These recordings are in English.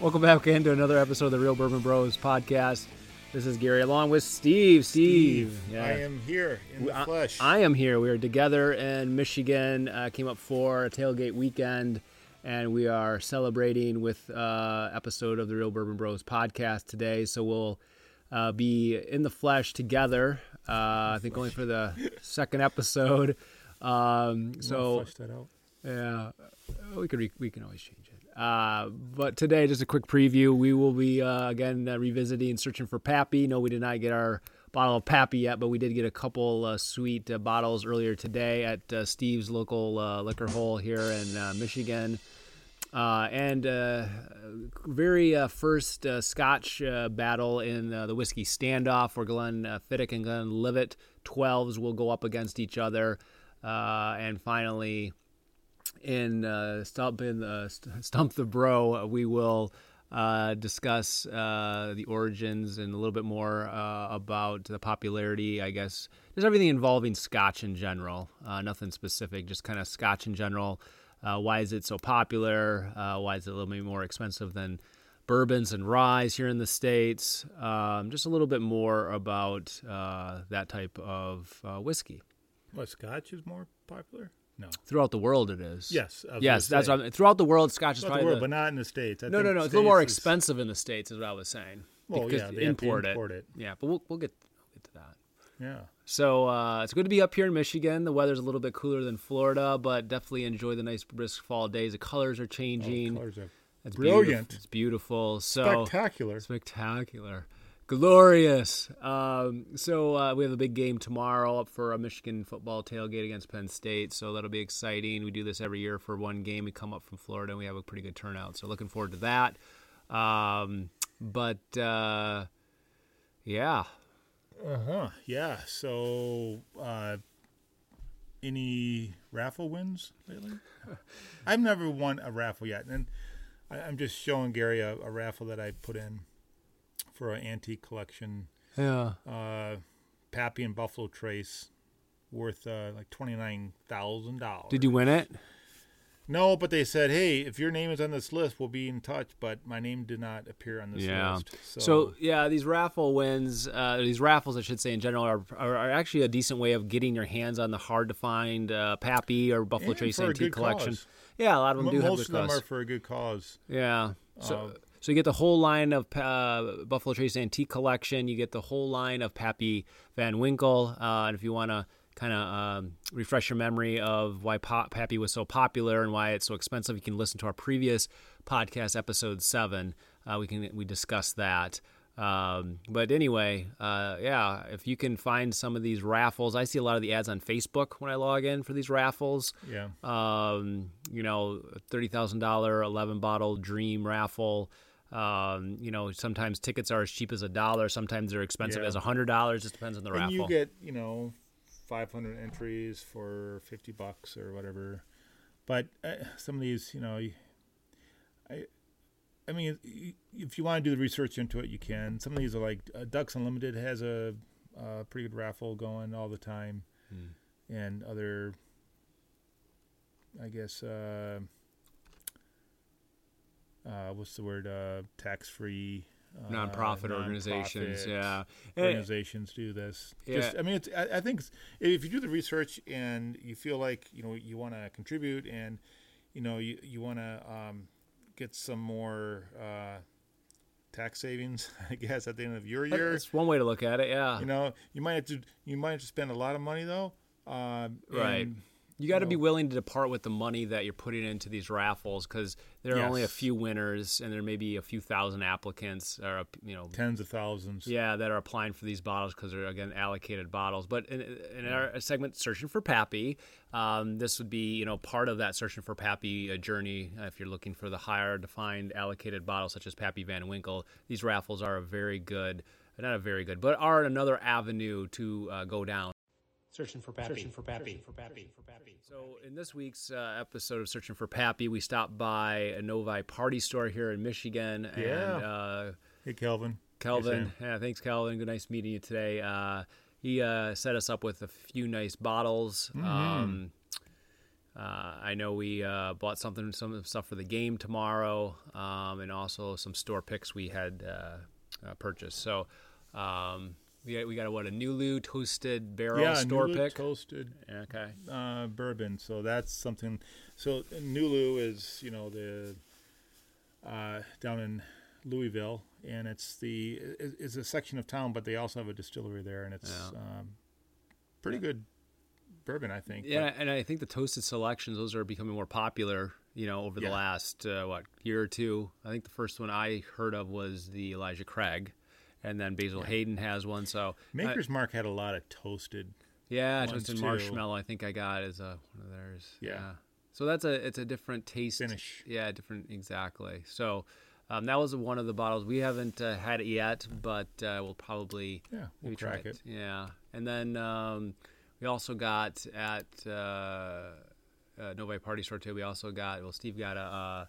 Welcome back into another episode of the Real Bourbon Bros podcast. This is Gary along with Steve. Steve. Yeah. I am here in the I, flesh. I am here. We are together in Michigan. Uh, came up for a tailgate weekend, and we are celebrating with uh, episode of the Real Bourbon Bros podcast today. So we'll uh, be in the flesh together. Uh, I think only for the second episode. Um, so flesh that out. yeah, we could re- we can always change. Uh, but today, just a quick preview. We will be uh, again uh, revisiting searching for Pappy. No, we did not get our bottle of Pappy yet, but we did get a couple uh, sweet uh, bottles earlier today at uh, Steve's local liquor hole here in Michigan. and very first Scotch battle in the whiskey standoff, where Glenn Fiddick and Glenlivet 12s will go up against each other. and finally, in uh, stump in the stump the bro, we will uh, discuss uh, the origins and a little bit more uh, about the popularity. I guess just everything involving Scotch in general. Uh, nothing specific, just kind of Scotch in general. Uh, why is it so popular? why is it a little bit more expensive than bourbons and ryes here in the states? Um, just a little bit more about that type of whiskey. What Scotch is more popular? No. Throughout the world, it is. Yes. Yes, that's what I'm, throughout the world. Scotch is throughout probably the world, the, but not in the states. I no, no, no. It's a little more expensive in the states, is what I was saying. Well, because yeah, they import, import it. it. Yeah, but we'll we'll get we'll get to that. Yeah. So uh, it's good to be up here in Michigan. The weather's a little bit cooler than Florida, but definitely enjoy the nice brisk fall days. The colors are changing. Oh, the colors are it's brilliant. Beautiful. It's beautiful. So spectacular. Spectacular. Glorious. Um, so uh, we have a big game tomorrow up for a Michigan football tailgate against Penn State. So that'll be exciting. We do this every year for one game. We come up from Florida and we have a pretty good turnout. So looking forward to that. Um, but uh, yeah. Uh huh. Yeah. So uh, any raffle wins lately? I've never won a raffle yet, and I, am just showing Gary a, a raffle that I put in for an antique collection. Yeah. Uh, Pappy and Buffalo Trace, worth uh, like twenty nine thousand dollars. Did you win it? No, but they said, "Hey, if your name is on this list, we'll be in touch." But my name did not appear on this yeah. list. So. so yeah, these raffle wins, uh, these raffles, I should say, in general, are, are, are, actually a decent way of getting your hands on the hard to find uh, Pappy or Buffalo and Trace antique collection. Cause. Yeah, a lot of them M- do have Most good of them cause. are for a good cause. Yeah. So. Uh, so you get the whole line of uh, Buffalo Trace Antique Collection. You get the whole line of Pappy Van Winkle. Uh, and if you want to kind of um, refresh your memory of why Pappy was so popular and why it's so expensive, you can listen to our previous podcast, episode seven. Uh, we can we discuss that. Um, but anyway, uh, yeah, if you can find some of these raffles, I see a lot of the ads on Facebook when I log in for these raffles. Yeah. Um, you know, thirty thousand dollar eleven bottle dream raffle. Um, you know, sometimes tickets are as cheap as a dollar. Sometimes they're expensive Yeah. as a hundred dollars. Just depends on the and raffle. you get you know 500 entries for 50 bucks or whatever but uh, some of these you know i i mean if you want to do the research into it you can some of these are like uh, ducks unlimited has a, a pretty good raffle going all the time Hmm. and other i guess uh, uh, what's the word uh, tax free uh, nonprofit organizations, nonprofit yeah. Organizations do this. Just, Yeah. I mean, it's, I, I think if you do the research and you feel like you know you want to contribute and you know you you want to um, get some more uh, tax savings, I guess at the end of your year. That's one way to look at it. Yeah. You know, you might have to you might have to spend a lot of money though. Um, Right. and, You got to know- be willing to depart with the money that you're putting into these raffles because there are only a few winners and there may be a few thousand applicants or you know tens of thousands. yeah that are applying for these bottles because they're again allocated bottles. But in, in our segment searching for Pappy, um, this would be you know part of that searching for Pappy uh, journey. Uh, if you're looking for the higher defined allocated bottles such as Pappy Van Winkle, these raffles are a very good, not a very good, but are another avenue to uh, go down. Searching for Pappy. Searching for Pappy. For Pappy. For Pappy. So, in this week's uh, episode of Searching for Pappy, we stopped by a Novi party store here in Michigan. And Yeah. uh, Hey, Kelvin. Kelvin, yeah, thanks, Kelvin. Good, nice meeting you today. Uh, he uh, set us up with a few nice bottles. Um, Uh, I know we uh, bought something, some stuff for the game tomorrow, um, and also some store picks we had uh, uh, purchased. So um, we got, we got a, what a Nulu toasted barrel yeah, store Nulu pick. toasted okay. uh, bourbon. So that's something. So Nulu is you know the uh, down in Louisville, and it's the it- it's a section of town, but they also have a distillery there, and it's Yeah. um, pretty good bourbon, I think. Yeah, and I think the toasted selections those are becoming more popular. You know, over the Yeah. last uh, what year or two. I think the first one I heard of was the Elijah Craig, and then Basil Hayden has one. So But Maker's Mark had a lot of toasted. Yeah, toasted marshmallow. I think I got as a one of theirs. Yeah. So that's a it's a different taste Finish. Yeah, different exactly. So um, that was one of the bottles we haven't uh, had it yet, but uh, we'll probably Yeah, we'll crack it. Yeah, and then um, we also got at uh, uh, Novi Party Store too. We also got well, Steve got a.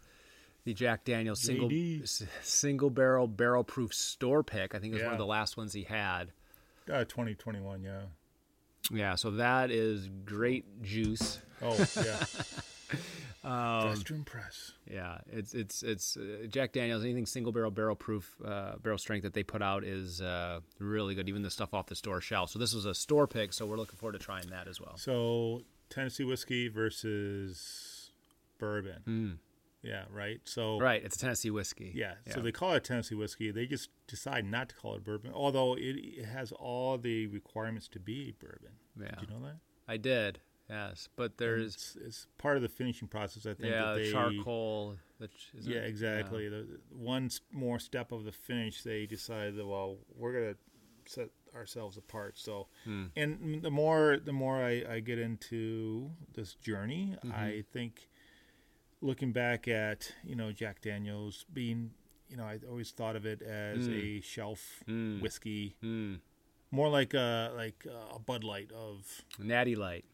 The Jack Daniels single s- single barrel barrel proof store pick. I think it was one of the last ones he had. Uh, 2021, yeah. Yeah, so that is great juice. Oh, yeah. Um, Dressed to impress. Yeah, it's it's it's uh, Jack Daniels. Anything single barrel, barrel proof, uh, barrel strength that they put out is uh, really good. Even the stuff off the store shelf. So this was a store pick. So we're looking forward to trying that as well. So Tennessee whiskey versus bourbon. Yeah, right. So. Right, it's a Tennessee whiskey. Yeah, so they call it Tennessee whiskey. They just decide not to call it bourbon, although it, it has all the requirements to be bourbon. Yeah. Did you know that? I did. Yes, but there's It's, it's part of the finishing process. I think. yeah that they, charcoal. Which is Yeah, exactly. The, one more step of the finish, they decided that well, we're gonna set ourselves apart. So, Hmm. and the more the more I, I get into this journey, Mm-hmm. I think looking back at you know Jack Daniels being, you know, I always thought of it as Hmm. a shelf whiskey, Mm, more like a like a Bud Light of natty light.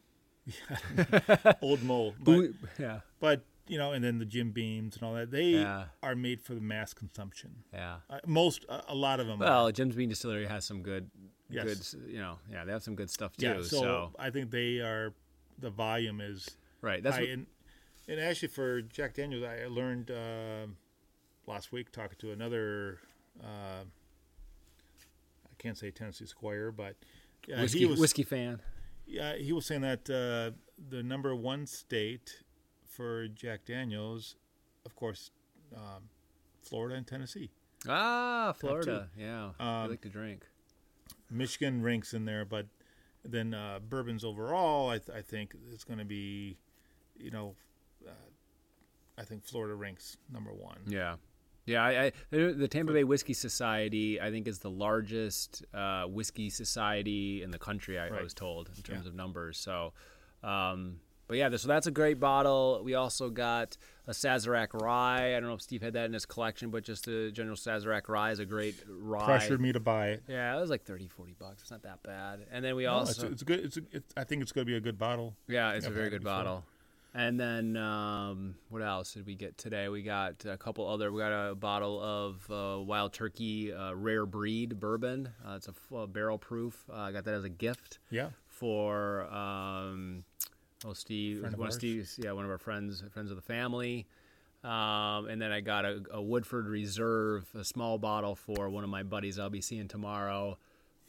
old Mole, But, Ooh, yeah, but you know, and then the Jim Beams and all that, they Yeah. are made for the mass consumption. yeah. Uh, most, uh, a lot of them. are. Well, Jim's Beam Distillery has some good, Yes. good. You know, yeah, they have some good stuff too. yeah. So, so I think they are. The volume is right, that's high, what, and, and actually for Jack Daniels, I learned uh, last week talking to another. Uh, I can't say Tennessee Squire, but uh, whiskey he was a whiskey fan. yeah he was saying that uh, the number one state for Jack Daniels, of course, um, Florida and Tennessee. Ah, Florida. Yeah, I Um, like to drink. Michigan ranks in there, but then uh, bourbons overall, I, th- I think it's going to be, you know, I think Florida ranks number one. Yeah. Yeah, I, I the the Tampa Bay Whiskey Society, I think, is the largest uh, whiskey society in the country. I, I was told in terms Yeah. of numbers. So, um, but yeah, so that's a great bottle. We also got a Sazerac Rye. I don't know if Steve had that in his collection, but just a general Sazerac Rye is a great rye. Pressured me to buy it. Yeah, it was like 30, 40 bucks. It's not that bad. And then we No, it's, also it's good. It's, a, it's I think it's going to be a good bottle. yeah, it's a very good before. bottle. And then um, what else did we get today? We got a couple other. We got a bottle of uh, Wild Turkey uh, Rare Breed Bourbon. Uh, it's a f- barrel proof. Uh, I got that as a gift Yeah. for um, oh Steve, Friend one of. Steve's, yeah, one of our friends, friends of the family. Um, and then I got a, a Woodford Reserve, a small bottle for one of my buddies I'll be seeing tomorrow.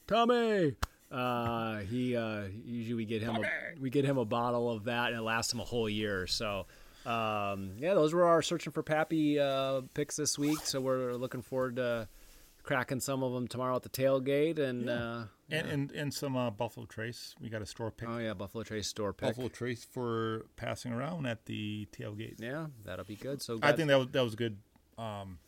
Tommy. Uh, he uh, usually we get him a, we get him a bottle of that and it lasts him a whole year. So um, yeah, those were our searching for Pappy uh, picks this week. So we're looking forward to cracking some of them tomorrow at the tailgate and. Uh, And, and and some uh, Buffalo Trace. We got a store pick. Oh yeah, Buffalo Trace store pick. Buffalo Trace for passing around at the tailgate. Yeah, that'll be good. So I think that was that was good. Um,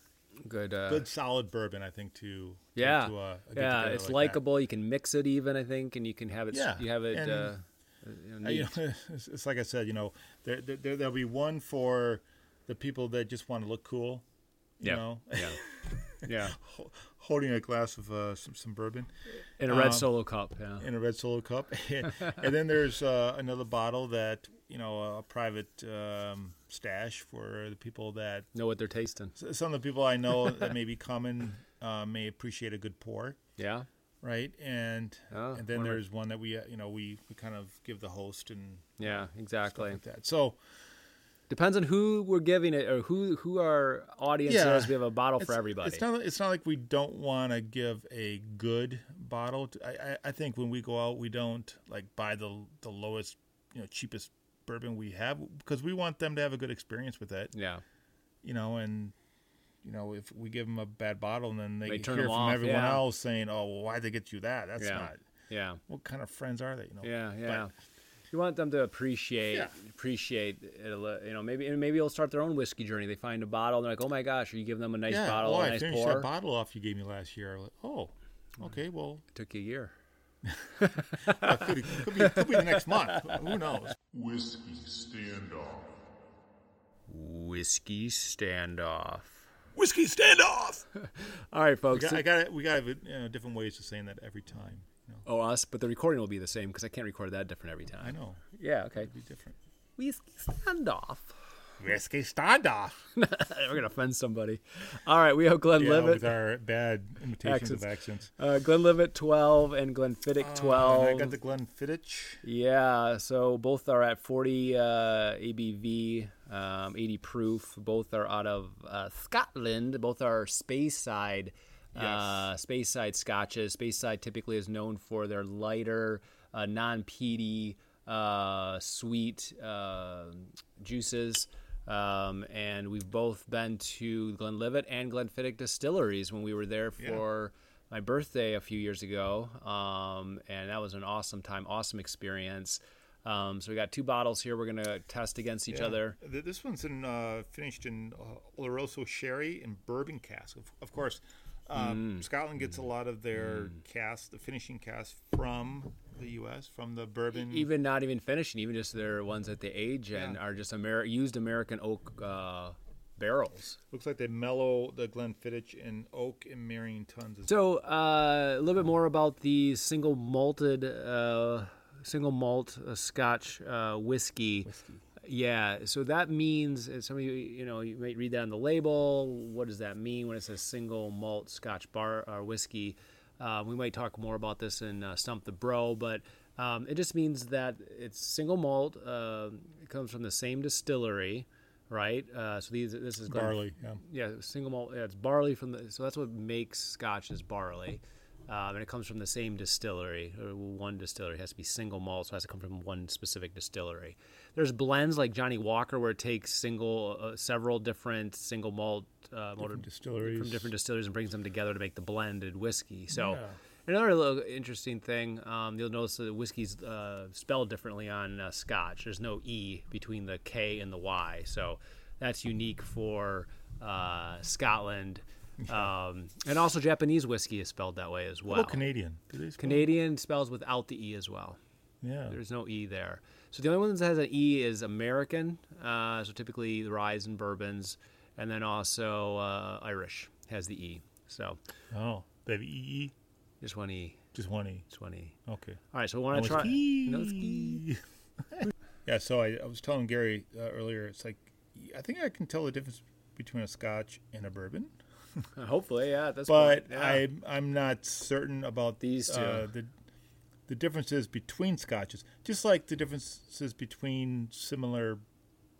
good. Uh, good solid bourbon. I think to Yeah, to, uh, yeah, it's like that. likable. You can mix it even. I think, and you can have it. Yeah, you have it. and- uh, you know, Uh, you know, it's, it's like I said, you know, there, there there- there'll be one for the people that just want to look cool. You Yeah. know, yeah, yeah. Holding a glass of uh, some some bourbon In a red Um, solo cup. Yeah. in a red solo cup, and then there's uh, another bottle that you know a private um, stash for the people that Know what they're tasting. some of the people I know that may be coming uh, may appreciate a good pour. Yeah. right? And Oh, and then wonder- there's one that we uh, you know we we kind of give the host and Yeah, exactly. like that. So Depends on who we're giving it or who who our audience Yeah. is. We have a bottle for everybody. It's not it's not like we don't want to give a good bottle. To, I, I I think when we go out, we don't like buy the the lowest you know cheapest bourbon we have because we want them to have a good experience with it. yeah. You know, and you know if we give them a bad bottle and then they, They turn hear from off, everyone yeah. else saying, "Oh, well, why'd they get you that?" That's Yeah. not. Yeah. What kind of friends are they? You know. Yeah, yeah. you want them to appreciate Yeah. appreciate it a you know maybe and maybe they'll start their own whiskey journey. They find a bottle and they're like, "Oh my gosh, are you giving them a nice yeah. bottle, oh, a I nice finished pour?" that bottle off you gave me last year. Like, oh, okay. Well, It took you a year. It could, could be could be the next month. Who knows? Whiskey standoff. Whiskey standoff. Whiskey standoff. All right, folks. We got, I got we got you uh, know, different ways of saying that every time. You know, oh, us, but the recording will be the same because I can't record that different every time. I know Yeah. Okay. it'd be different. Whiskey standoff. Whiskey standoff. We're gonna offend somebody. All right, we have Glenn Glenlivet. with our bad imitations Accents. of accents. Uh, Glenlivet 12 and Glenfiddich Uh, 12. and I got the Glenn Glenfiddich. Yeah, so both are at 40 uh, ABV, um, 80 proof. Both are out of uh, Scotland. Both are Space Speyside, uh, Speyside scotches. Speyside typically is known for their lighter, uh, non-peaty, uh, sweet uh, juices. Um, and we've both been to Glenlivet and Glenfiddich distilleries when we were there for my birthday a few years ago, um, and that was an awesome time, awesome experience. Um, so we got two bottles here. We're gonna test against each other. This one's in uh, finished in uh, Oloroso sherry and bourbon cask. Of, of course, um, Mm. Scotland gets a lot of their cask, the finishing cask, from the U.S. from the bourbon. Even not even finishing, even just their ones at the age and are just Amer- used American oak uh, barrels. Looks like they mellow the Glenfiddich in oak and marrying tuns. Of, So uh, a little bit more about the single malted, uh, single malt uh, Scotch uh, whiskey. Yeah, so that means uh, some of you, you know, you might read that on the label. What does that mean when it says single malt Scotch bar or whiskey? Uh, we might talk more about this in uh, Stump the Bro, but um, it just means that it's single malt. Uh, it comes from the same distillery, right? Uh, so these, this is Glen- barley. Yeah. yeah, single malt. Yeah, it's barley from the. So that's what makes Scotch is barley, um, and it comes from the same distillery. Or one distillery it has to be single malt, so it has to come from one specific distillery. There's blends like Johnnie Walker where it takes single, uh, several different single malt uh, malted- distilleries. from different distilleries and brings them together to make the blended whiskey. So. Yeah. Another little interesting thing, um, you'll notice that whiskey's uh, spelled differently on uh, Scotch. There's no E between the K and the Y, so that's unique for uh, Scotland. Um, and also, Japanese whiskey is spelled that way as well. Canadian? Canadian spells without the E as well. Yeah. There's no E there. So the only one that has an E is American. Uh, so typically the rye and bourbons, and then also uh, Irish has the E. So Oh, they have EE. just one E. Just one E. Just one E. Okay. All right, so we want to try. ski. No ski. yeah, so I, I was telling Gary uh, earlier, it's like, I think I can tell the difference between a scotch and a bourbon, Hopefully, yeah. But point, yeah. I, I'm not certain about These two. Uh, the, the differences between scotches, just like the differences between similar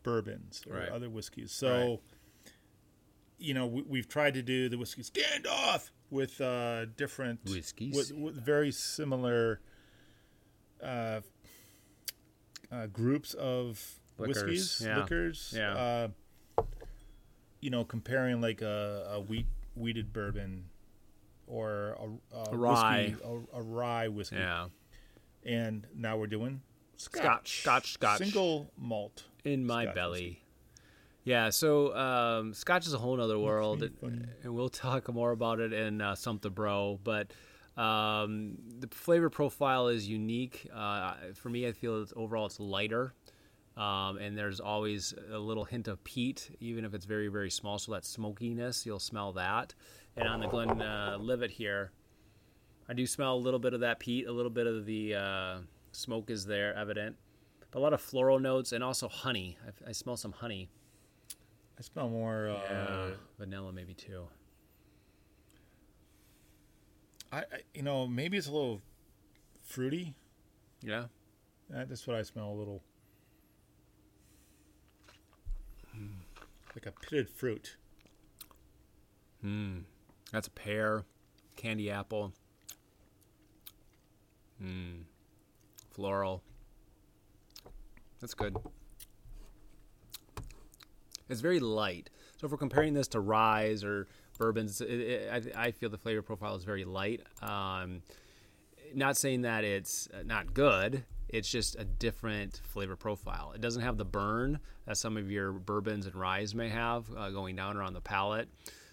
bourbons or Right. other whiskeys. So, you know, we, we've tried to do the whiskey standoff with uh, different Whiskeys. with, with very similar uh, uh, groups of Liquors, whiskeys, yeah. liquors. Yeah. You know, comparing like a, a wheat wheated bourbon or a, a, A rye. whiskey, a, a rye whiskey. yeah. And now we're doing Scotch, Scotch, Scotch. single malt. in my Scotch belly. Yeah, so um, Scotch is a whole other world, and, and we'll talk more about it in uh, the Bro. But um, the flavor profile is unique. Uh, for me, I feel it's overall it's lighter, um, and there's always a little hint of peat, even if it's very very small. So that smokiness, you'll smell that. And on the Glen uh, Livet here, I do smell a little bit of that peat, a little bit of the uh, smoke is there, evident. But a lot of floral notes and also honey. I, I smell some honey. I smell more. Uh, Yeah, vanilla maybe too. I, I you know maybe it's a little fruity. Yeah. That's what I smell a little. Like a pitted fruit. Hmm. That's a pear, candy apple, Hmm. floral. That's good. It's very light. So if we're comparing this to ryes or bourbons, it, it, I, I feel the flavor profile is very light. Um, not saying that it's uh, not good. It's just a different flavor profile. It doesn't have the burn that some of your bourbons and ryes may have uh, going down around the palate.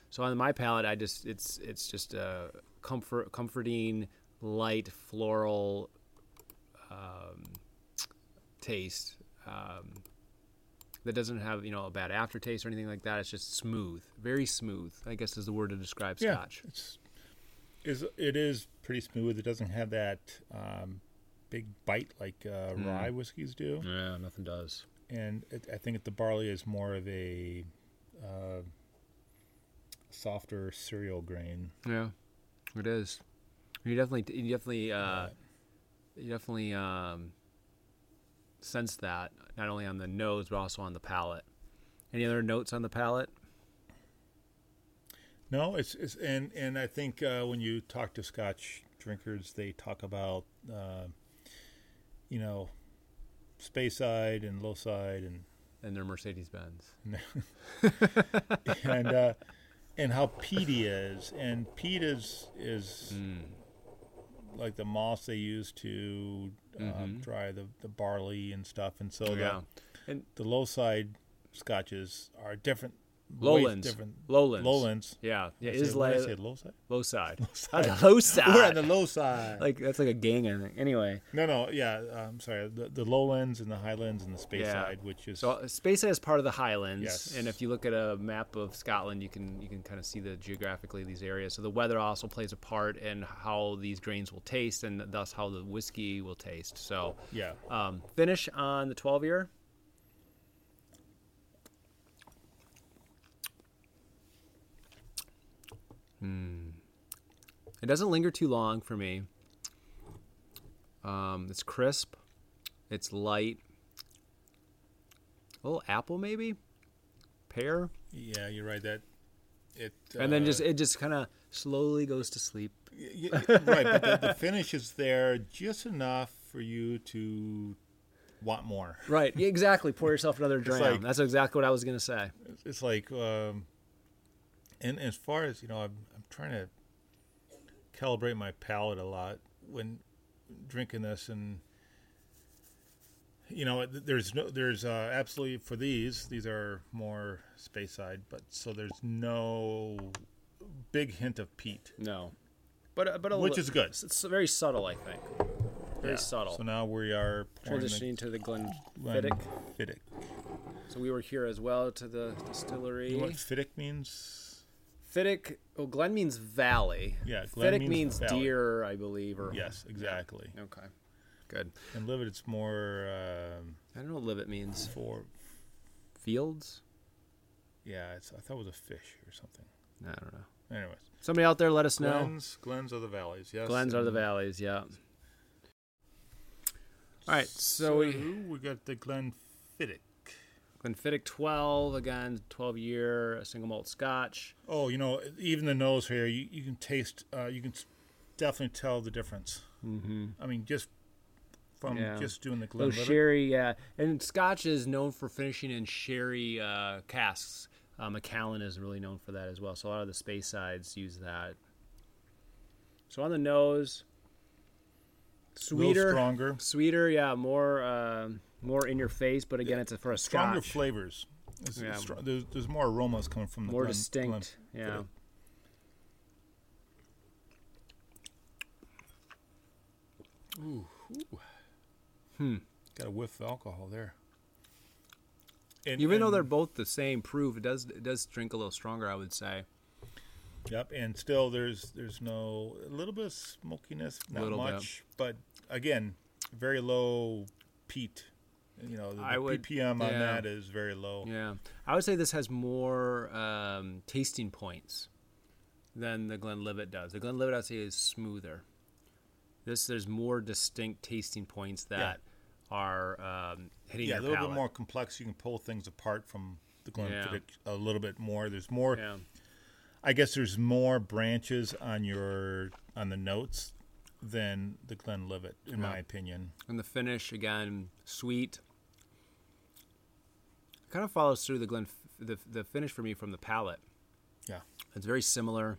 So on my palate, I just it's it's just a comfort comforting, light floral um, taste um, that doesn't have you know a bad aftertaste or anything like that. It's just smooth, very smooth. I guess is the word to describe Yeah, Scotch. it's is it is pretty smooth. It doesn't have that um, big bite like uh, Hmm. rye whiskeys do, Yeah, nothing does. and it, I think the barley is more of a uh, softer cereal grain. Yeah, it is. You definitely, you definitely, uh, you definitely um, sense that not only on the nose but also on the palate. Any other notes on the palate? No, it's, it's and and I think uh, when you talk to Scotch drinkers, they talk about uh, you know Speyside and low side and And their Mercedes Benz. and uh, and how peaty is and peat is is Mm. like the moss they use to uh, dry the, the barley and stuff, and so Mm-hmm. yeah, the the low side scotches are different. Lowlands. different Lowlands. lowlands. Yeah, yeah. Did I It say- is I like say low side. low side. On the low side. We're on the low side. like that's like a gang. I think. Anyway, No, no, yeah. I'm sorry. The, the lowlands and the highlands and the space Yeah. side, which is So uh, Speyside is part of the Highlands, Yes. and if you look at a map of Scotland, you can you can kind of see the geographically these areas. So the weather also plays a part in how these grains will taste, and thus how the whiskey will taste. So yeah. um, finish on the 12 year. Hmm. It doesn't linger too long for me. Um, it's crisp. It's light. A little apple, maybe. Pear, Yeah, you're right. That it and then uh, just it just kind of slowly goes to sleep. y- y- right, but the, the finish is there just enough for you to want more. Right. Exactly. Pour yourself another dram. like- That's exactly what I was gonna say. It's like, um, and as far as you know, I'm I'm trying to calibrate my palate a lot when drinking this, and you know, there's no, there's uh, absolutely for these, these are more Speyside, but so there's no big hint of peat, No. But uh, but a which li- is good. It's, it's very subtle, I think. Very Yeah. subtle. So now we are pouring the Transitioning to the Glenfiddich. Glenfiddich. So we were here as well to the distillery. You know what Fiddich means? Fiddich. Oh, Glen means valley. Yeah, Glen Fiddich means means, deer, I believe. Or Yes, exactly. Okay. Good. And Livet, it's more um, I don't know what livet means. for Fields. Yeah, it's, I thought it was a fish or something. I don't know. Anyways, Somebody out there, let us know. Glens, Glens are the valleys. Yes, Glens are the valleys. Yeah. All right. So we we got the Glenfiddich. Glenfiddich 12 again, 12 year single malt Scotch. Oh, you know, even the nose here, you, you can taste, uh, you can definitely tell the difference. Mm-hmm. I mean, just from Yeah. just doing the Oh, Glenlivet. sherry, yeah. And Scotch is known for finishing in sherry uh, casks. Uh, Macallan is really known for that as well. So a lot of the Speysides use that. So on the nose, a sweeter, stronger, sweeter, yeah, more, um more in your face. But again, it's a, for a stronger Scotch, flavors. It's- Yeah. it's str- there's, there's more aromas coming from the more Glen- distinct. yeah. Ooh. Hmm. Got a whiff of alcohol there. And, Even though they're both the same proof, it does it does drink a little stronger. I would say. Yep, and still there's there's no a little bit of smokiness, not Little bit. much, but again, very low peat. You know, the, the would- ppm on yeah. that is very low. Yeah, I would say this has more um, tasting points than the Glenlivet does. The Glenlivet, I'd say, is smoother. This there's more distinct tasting points that are um, hitting Yeah, a little palate. bit more complex. You can pull things apart from the Glenfiddich a little bit more. There's more. Yeah. I guess there's more branches on your on the notes than the Glenlivet, in my opinion. And the finish again, sweet. Kind of follows through the Glen the the finish for me from the palate. Yeah. It's very similar.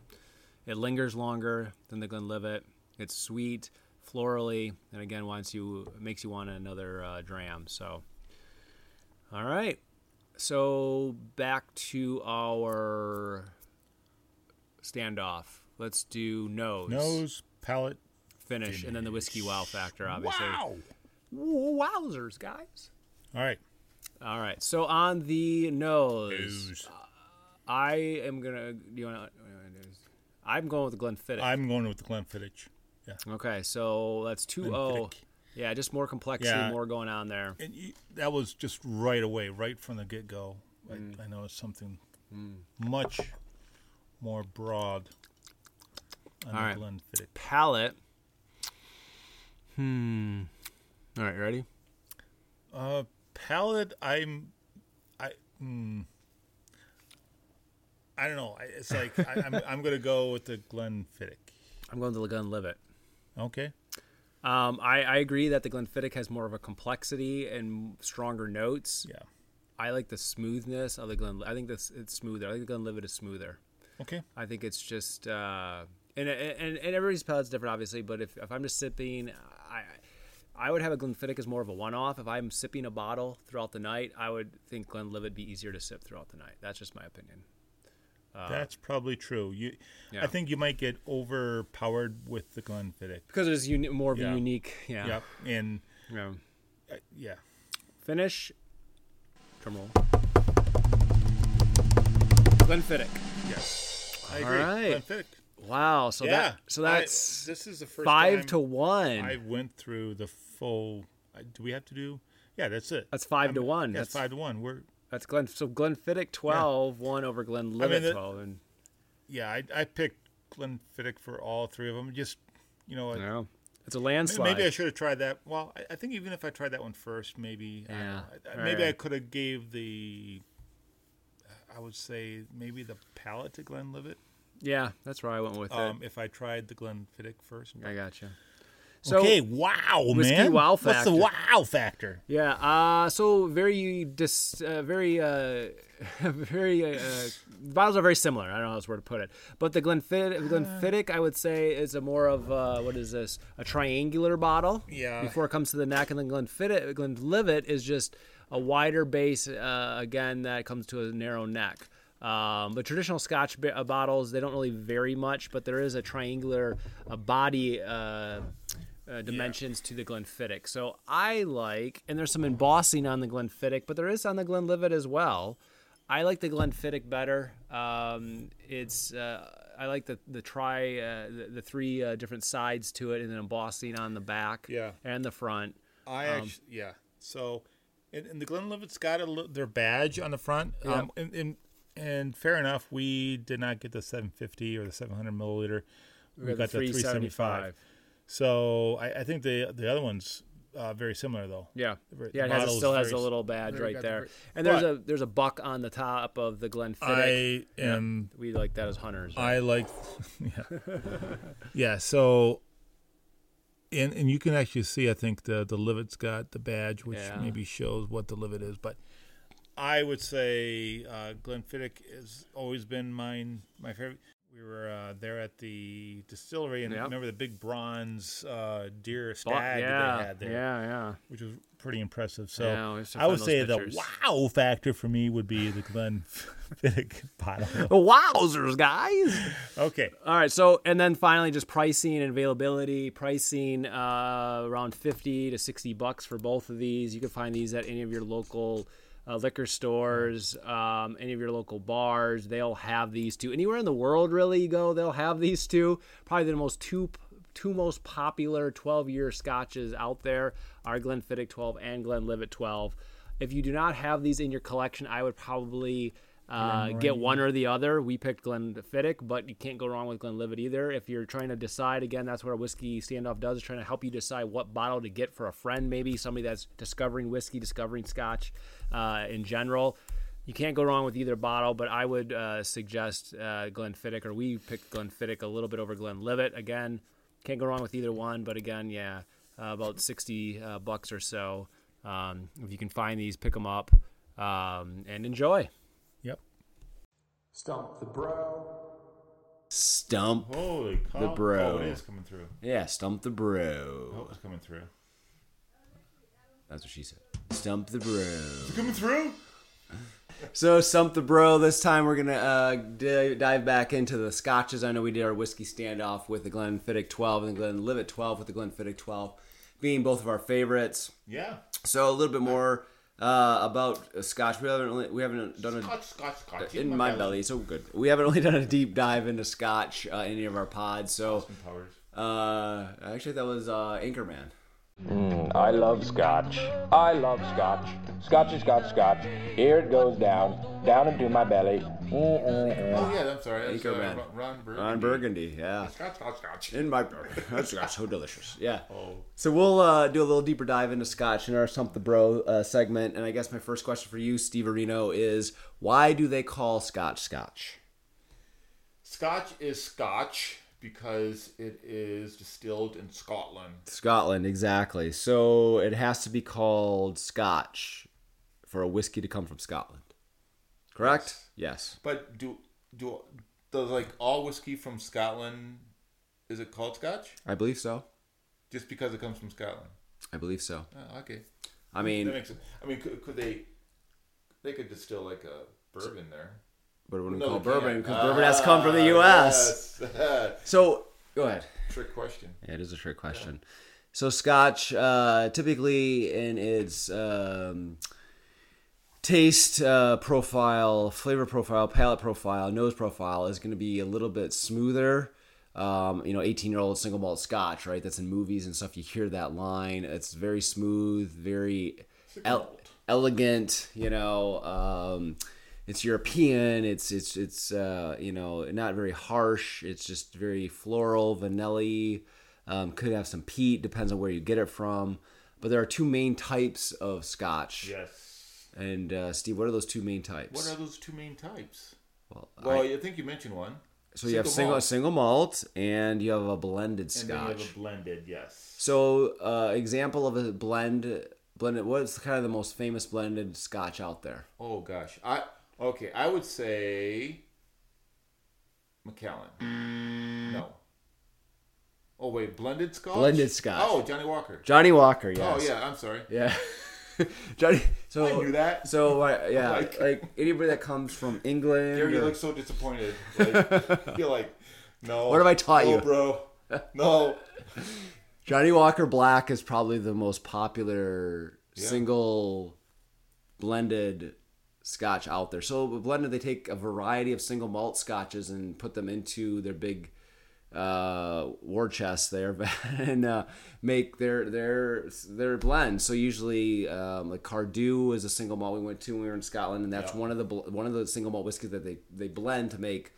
It lingers longer than the Glenlivet. It's sweet, florally, and again, wants you makes you want another uh, dram. So, all right. So back to our standoff. Let's do nose, Nose, palate. finish, and then the whiskey wow factor. Obviously, Wow. Wowzers, guys. All right. All right. So on the nose, Nose. I am gonna. Do you want? to? I'm going with the Glenfiddich. I'm going with the Glenfiddich. Yeah. Okay, so that's 2 0. Yeah, just more complexity, Yeah. more going on there. And you, that was just right away, right from the get go. Mm. I, I noticed something much more broad on All right. Glenfiddich. Palette. Hmm. All right, ready? Uh, palette, I'm, I, hmm. I don't know. I, it's like I, I'm, I'm gonna go with the Glenfiddich. I'm going to the Glenlivet. Okay. Um, I, I agree that the Glenfiddich has more of a complexity and stronger notes. Yeah. I like the smoothness of the Glen. I think this it's smoother. I think the Glenlivet is smoother. Okay. I think it's just uh, and, and and everybody's palate's different, obviously. But if, if I'm just sipping, I I would have a Glenfiddich as more of a one-off. If I'm sipping a bottle throughout the night, I would think Glenlivet be easier to sip throughout the night. That's just my opinion. That's probably true. You, yeah. I think you might get overpowered with the Glenfiddich. because it's uni- more of Yeah. a unique. Yeah. Yep. And yeah. uh, yeah. Finish. Drum roll. Glenfiddich. Yes. I All agree. right. Glenfiddich. Wow. So yeah. that so I- that's this is the first five to one. I went through the full. Do we have to do? Yeah, that's it. That's five to I'm- one. That's, That's- five to one. We're That's Glen. So Glenfiddich twelve one over Glenlivet the- twelve, and yeah. I, I picked Glenfiddich for all three of them. Just you know, what, yeah, it's a maybe, landslide. maybe I should have tried that. Well, I, I think even if I tried that one first, maybe Yeah, know. I- I- right, maybe I could have gave the. I would say maybe the palate to Glenlivet. yeah, that's where I went with Um, if I tried the Glenfiddich first. I got you. So okay, wow, whiskey man. wow What's the wow factor? yeah, uh, so very dis, uh, very, uh, very. Uh, bottles are very similar. I don't know how else where to put it, but the Glenfiddich, Glenfiddich, I would say, is a more of uh, what is this? A triangular bottle. Yeah. Before it comes to the neck, and then Glenfiddich, Glenlivet is just a wider base. Uh, again, that comes to a narrow neck. Um, but traditional Scotch uh, bottles, they don't really vary much, but there is a triangular uh, body uh, uh, dimensions to the Glenfiddich. So I like, and there's some embossing on the Glenfiddich, but there is on the Glenlivet as well. I like the Glenfiddich better. Um, it's uh, I like the the tri uh, the, the three uh, different sides to it, and then embossing on the back Yeah. and the front. I Um, actually, yeah. So, and, and the Glenlivet's got a their badge on the front. Um, and, and and fair enough, we did not get the 750 or the 700 milliliter. We, got, the 375. So I, I think the the other one's uh, very similar though. Yeah, very- yeah. It has, it still has a little badge very- right got the there, and there's but- a there's a buck on the top of the Glenfiddich. I am. we like that as hunters. right? I like. Yeah. yeah. So. And, and you can actually see, I think the the Livet's got the badge, which Yeah. maybe shows what the Livet is. But I would say uh, Glenfiddich has always been mine, my favorite. We were uh, there at the distillery, and Yep. remember the big bronze uh, deer stag yeah, they had there, yeah, yeah. which was pretty impressive. So Yeah, we have to I would say those the wow factor for me would be the Glenfiddich bottle. Wowzers, guys! Okay, All right, so and then finally, just pricing and availability. Pricing uh, around fifty to sixty bucks for both of these. You can find these at any of your local uh, liquor stores, um, any of your local bars. They'll have these two. Anywhere in the world, really, you go, they'll have these two. Probably the most two two most popular twelve year scotches out there are Glenfiddich twelve and Glenlivet twelve. If you do not have these in your collection, I would probably Uh, get one or the other. We picked Glenfiddich, but you can't go wrong with Glenlivet either. If you're trying to decide, again, that's what a whiskey standoff does, trying to help you decide what bottle to get for a friend, maybe somebody that's discovering whiskey, discovering scotch uh, in general. You can't go wrong with either bottle, but I would uh, suggest uh, Glenfiddich, or we picked Glenfiddich a little bit over Glenlivet. Again, can't go wrong with either one, but again, yeah, uh, about 60 uh, bucks or so. Um, if you can find these, pick them up um, and enjoy. Yep. Stump the bro. Stump. Holy cow. The bro. Oh, it is coming through. Yeah, stump the bro. Oh, bro. it's coming through. That's what she said. Stump the bro. It's coming through? So stump the bro. This time we're gonna uh, d- dive back into the scotches. I know we did our whiskey standoff with the Glenfiddich 12 and the Glenlivet 12 with the Glenfiddich 12 being both of our favorites. Yeah. So a little bit more uh, about uh, scotch. We haven't really, we haven't done a Scotch, scotch, scotch. in my belly. So good. We haven't really done a deep dive into scotch uh, in any of our pods. So Powers. uh, actually, that was uh, Anchorman. I love scotch. I love scotch. Scotchy, scotch, scotch. Here it goes down, down into my belly. Oh, yeah, I'm sorry. That's, uh, Anchorman. Ron- Ron Burgundy. Ron Burgundy, yeah. Scotch, scotch, scotch. In my that's scotch, so delicious. Yeah. So we'll uh, do a little deeper dive into scotch in our Stump the Bro uh, segment. And I guess my first question for you, Steve Arino, is why do they call scotch scotch? Scotch is scotch because it is distilled in Scotland. Scotland, exactly. So it has to be called scotch for a whiskey to come from Scotland. Correct? Yes. But do do does like all whiskey from Scotland is it called scotch? I believe so. Just because it comes from Scotland? I believe so. Oh, okay. I mean, makes sense. I mean, could, could they? They could distill like a bourbon there. But it wouldn't No, call bourbon can't. because bourbon has come from the U.S. Yes. So go ahead. Trick question. Yeah, it is a trick question. So Scotch, uh, typically in its um, taste uh, profile, flavor profile, palate profile, nose profile, is going to be a little bit smoother. Um, you know, 18 year old single malt Scotch, right? That's in movies and stuff. You hear that line. It's very smooth, very el- elegant. You know, um, it's European. It's it's it's uh, you know not very harsh. It's just very floral, vanilla. Um, could have some peat. Depends on where you get it from. But there are two main types of Scotch. Yes. And uh, Steve, what are those two main types? What are those two main types? well, Well, I- I, think you mentioned one. so you have single malt. single malt and you have a blended Scotch. and then you have a blended. Yes. So, uh, example of a blend, blended. What's kind of the most famous blended Scotch out there? Oh gosh, I okay. I would say Macallan. No. Oh wait, blended Scotch. Blended Scotch. Oh, Johnnie Walker. Johnnie Walker. Yes. Oh yeah, I'm sorry. Yeah. Johnny. So I knew that. So uh, yeah, Like- like, anybody that comes from England. Gary, you look so disappointed. Like, you're like, no. What have I taught no, you? bro? No. Johnnie Walker Black is probably the most popular Yeah. single blended scotch out there. So with blended, they take a variety of single malt scotches and put them into their big uh, war chest there and uh, make their their their blend. So usually, um, like Cardhu is a single malt we went to when we were in Scotland, and that's Yeah. one of the one of the single malt whiskeys that they they blend to make.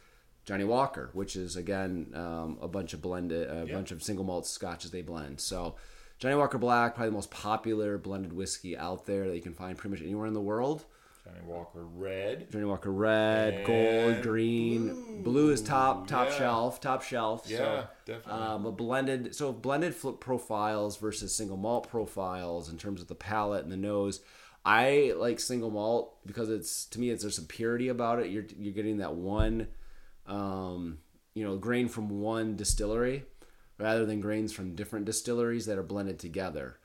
Johnnie Walker, which is again um, a bunch of blended, a Yeah. bunch of single malt scotches they blend. So, Johnnie Walker Black, probably the most popular blended whiskey out there that you can find pretty much anywhere in the world. Johnnie Walker Red. Johnnie Walker Red, Gold, Green, blue, is top top yeah. shelf, top shelf. Yeah, so, definitely. Um, blended, so blended flip profiles versus single malt profiles in terms of the palate and the nose. I like single malt because it's to me it's there's some purity about it. You're you're getting that one, um, you know, grain from one distillery rather than grains from different distilleries that are blended together.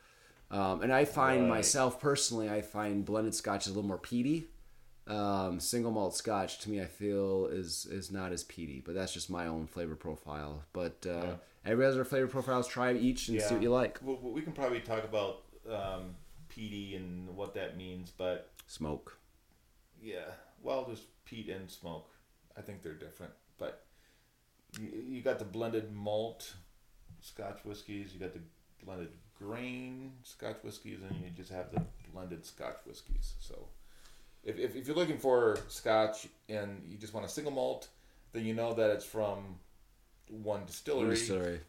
Um, and I find Right. myself personally, I find blended scotch is a little more peaty. Um, single malt scotch to me, I feel is is not as peaty, but that's just my own flavor profile. But uh, everybody has their flavor profiles. Try each and see what you like. Well, we can probably talk about um, PD and what that means, but Smoke. yeah, well, there's peat and smoke. I think they're different, but you, you got the blended malt Scotch whiskeys, you got the blended grain Scotch whiskeys, and you just have the blended Scotch whiskeys. So if, if, if you're looking for Scotch and you just want a single malt, then you know that it's from one distillery. Distillery.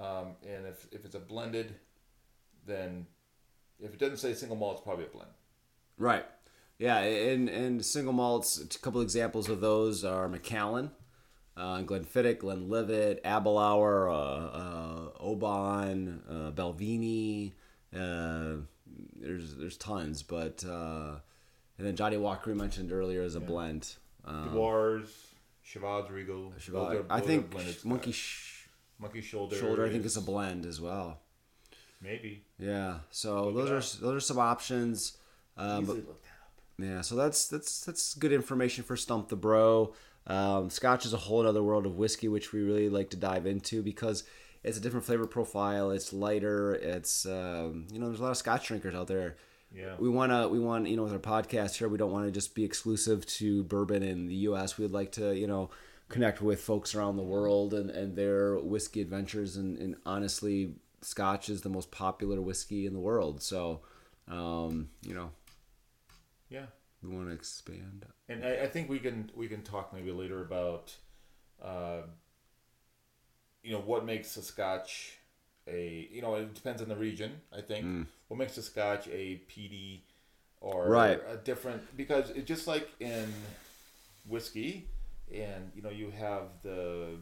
Um, and if, if it's a blended, then if it doesn't say single malt, it's probably a blend. Right. Yeah, and and single malts. A couple examples of those are Macallan, uh, Glenfiddich, Glenlivet, Aberlour, uh, uh, Oban, uh, Balvenie. Uh, there's there's tons, but uh, and then Johnnie Walker we mentioned earlier as a blend. Um, Dewar's, Chivas Regal. Chivas- those are- I think blended Monkey Sh- Monkey Shoulder. Shoulder. I think is a blend as well. maybe. Yeah. So those are those are some options. Um, but, yeah, so that's that's that's good information for Stump the Bro. Um, Scotch is a whole other world of whiskey, which we really like to dive into because it's a different flavor profile. It's lighter. It's um, you know, there's a lot of Scotch drinkers out there. Yeah. We wanna we want you know with our podcast here, we don't want to just be exclusive to bourbon in the U.S. We'd like to you know connect with folks around the world and, and their whiskey adventures. And, and honestly, Scotch is the most popular whiskey in the world. So, um, you know, Yeah. We want to expand. And I, I think we can we can talk maybe later about, uh, you know, what makes a Scotch a you know it depends on the region. I think what makes a Scotch a peaty or Right. a different because it's just like in whiskey, and you know you have the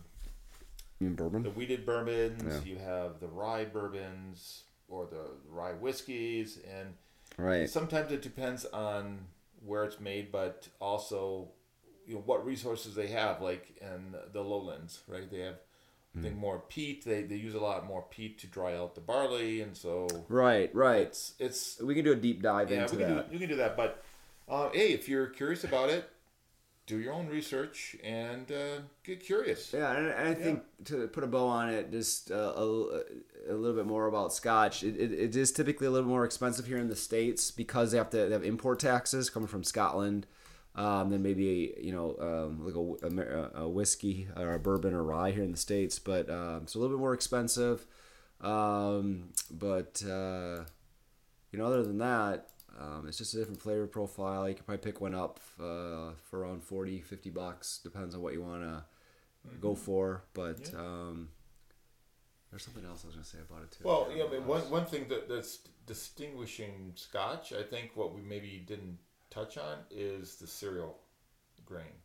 bourbon? the wheated bourbons, Yeah. you have the rye bourbons or the rye whiskeys, and right. sometimes it depends on where it's made, but also you know what resources they have. Like in the lowlands, right? They have I think more peat. They they use a lot more peat to dry out the barley, and so Right, right. it's it's We can do a deep dive yeah into we can that. do, you can do that. But uh, hey, if you're curious about it, do your own research and uh, get curious. Yeah, and, I think to put a bow on it, just uh, a, a little bit more about Scotch. It, it, it is typically a little more expensive here in the states because they have to they have import taxes coming from Scotland. Um, than maybe you know um, like a, a whiskey or a bourbon or rye here in the states, but um, it's a little bit more expensive. Um, but uh, you know, other than that, um, it's just a different flavor profile. You can probably pick one up uh, for around 40, 50 bucks. Depends on what you want to go for. But um, there's something else I was going to say about it too. Well, yeah, I mean, one one thing that that's distinguishing Scotch, I think, what we maybe didn't touch on is the cereal grain.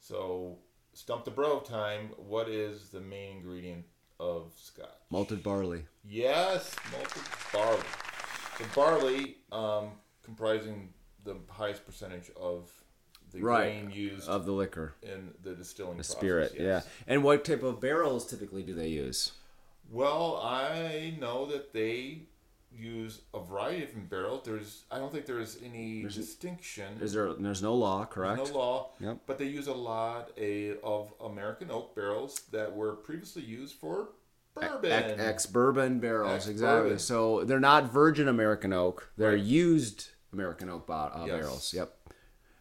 So, stump the bro time. What is the main ingredient of Scotch? Malted barley. Yes, malted barley. So barley, um, comprising the highest percentage of the Right. grain used Of the liquor. in the distilling The process. spirit, yes. yeah. And what type of barrels typically do they use? Well, I know that they use a variety of different barrels. There's, I don't think there's any distinction. Is there? There's no law, There's correct? no law. Yep. But they use a lot a, of American oak barrels that were previously used for bourbon. Ex bourbon barrels, exactly. So they're not virgin American oak; they're used American oak bo- uh, Yes. barrels. Yep.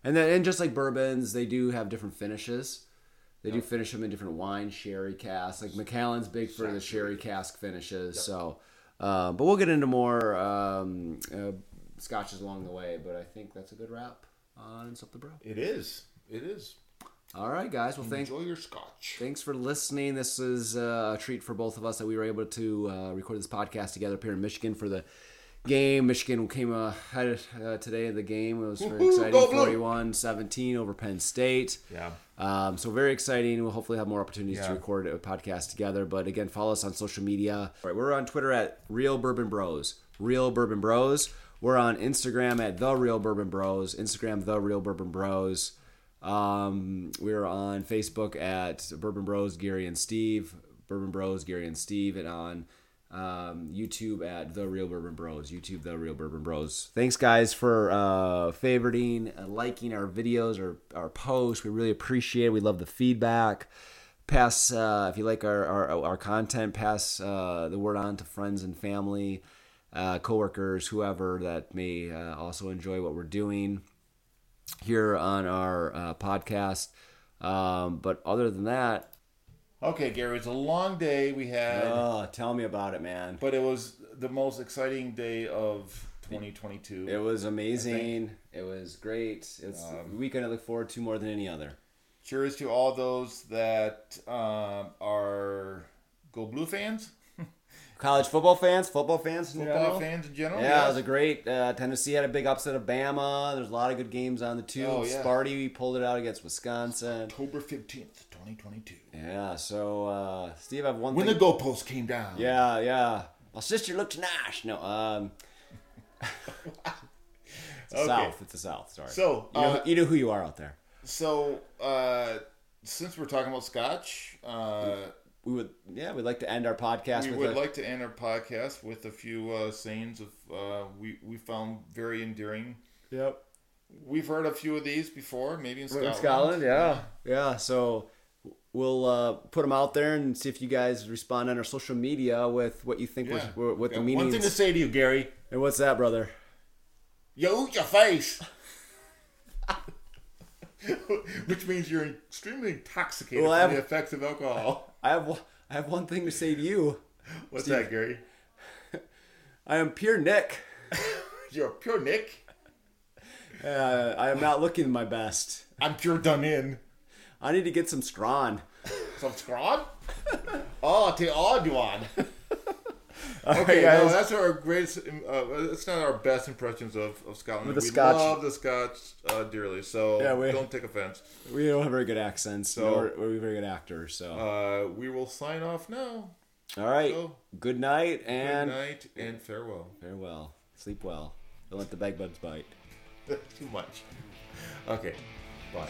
And then, and just like bourbons, they do have different finishes. They do finish them in different wine sherry casks. Like Macallan's big for the sherry cask finishes. So, uh, but we'll get into more um, uh, scotches along the way. But I think that's a good wrap on Stump the Bro. It is. It is. All right, guys. Well, thank Enjoy your scotch. Thanks for listening. This is uh, a treat for both of us that we were able to uh, record this podcast together up here in Michigan for the game. Michigan came ahead uh, today of the game. It was very exciting. go 41 17 over Penn State. Yeah. Um, so very exciting. We'll hopefully have more opportunities to record a podcast together. But again, follow us on social media. All right, we're on Twitter at Real Bourbon Bros. Real Bourbon Bros. We're on Instagram at The Real Bourbon Bros. Instagram The Real Bourbon Bros. Um, we're on Facebook at Bourbon Bros. Gary and Steve. Bourbon Bros. Gary and Steve, and on um, YouTube at The Real Bourbon Bros. YouTube The Real Bourbon Bros. Thanks, guys, for uh, favoriting and liking our videos or our posts. We really appreciate it. We love the feedback. Pass uh, if you like our our, our content. Pass uh, the word on to friends and family, uh, coworkers, whoever that may uh, also enjoy what we're doing here on our uh, podcast. Um, but other than that, Okay, Gary, it's a long day we had, oh, tell me about it, man. but it was the most exciting day of 2022. It was amazing. It was great. It's Um, a weekend I look forward to more than any other. Cheers to all those that um, are Go Blue fans, College football fans, football fans, in football general. fans in general. Yeah, it was a great. Uh, Tennessee had a big upset of Bama. There's a lot of good games on the tube. Oh, yeah. Sparty pulled it out against Wisconsin. October 15th, 2022. Yeah. So, uh, Steve, I have one When thing. the goalpost came down. yeah, yeah. My sister looked nice. No, um, it's the Okay. South. It's the South. Sorry. So, you know, uh, you know who you are out there. So, uh, since we're talking about scotch, uh, We would, yeah, we'd like to end our podcast we with would a, like to end our podcast with a few uh, sayings of uh, we we found very endearing. Yep. We've heard a few of these before, maybe in In Scotland. Scotland, yeah, yeah. So we'll uh, put them out there and see if you guys respond on our social media with what you think Yeah. was what Got the meaning. One thing to say to you, Gary. and what's that, brother? You eat your face. Which means you're extremely intoxicated Well, from the effects of alcohol. I have one- I have one thing to say to you. What's Steve. that, Gary? I am pure Nick. You're pure Nick. Uh, I am not looking my best. I'm pure done in. I need to get some strawn. Some scrod? oh, to odd one. Okay, no, that's our greatest. Uh, that's not our best impressions of, of Scotland. We Scotch. love the Scotch uh, dearly, so Yeah, we- don't take offense. We don't have very good accents, So- we're, we're very good actors. So, Uh, we will sign off now. all right. so- Good night and Good night and farewell. farewell. Sleep well. Don't let the bed bugs bite. Too much. Okay, bye.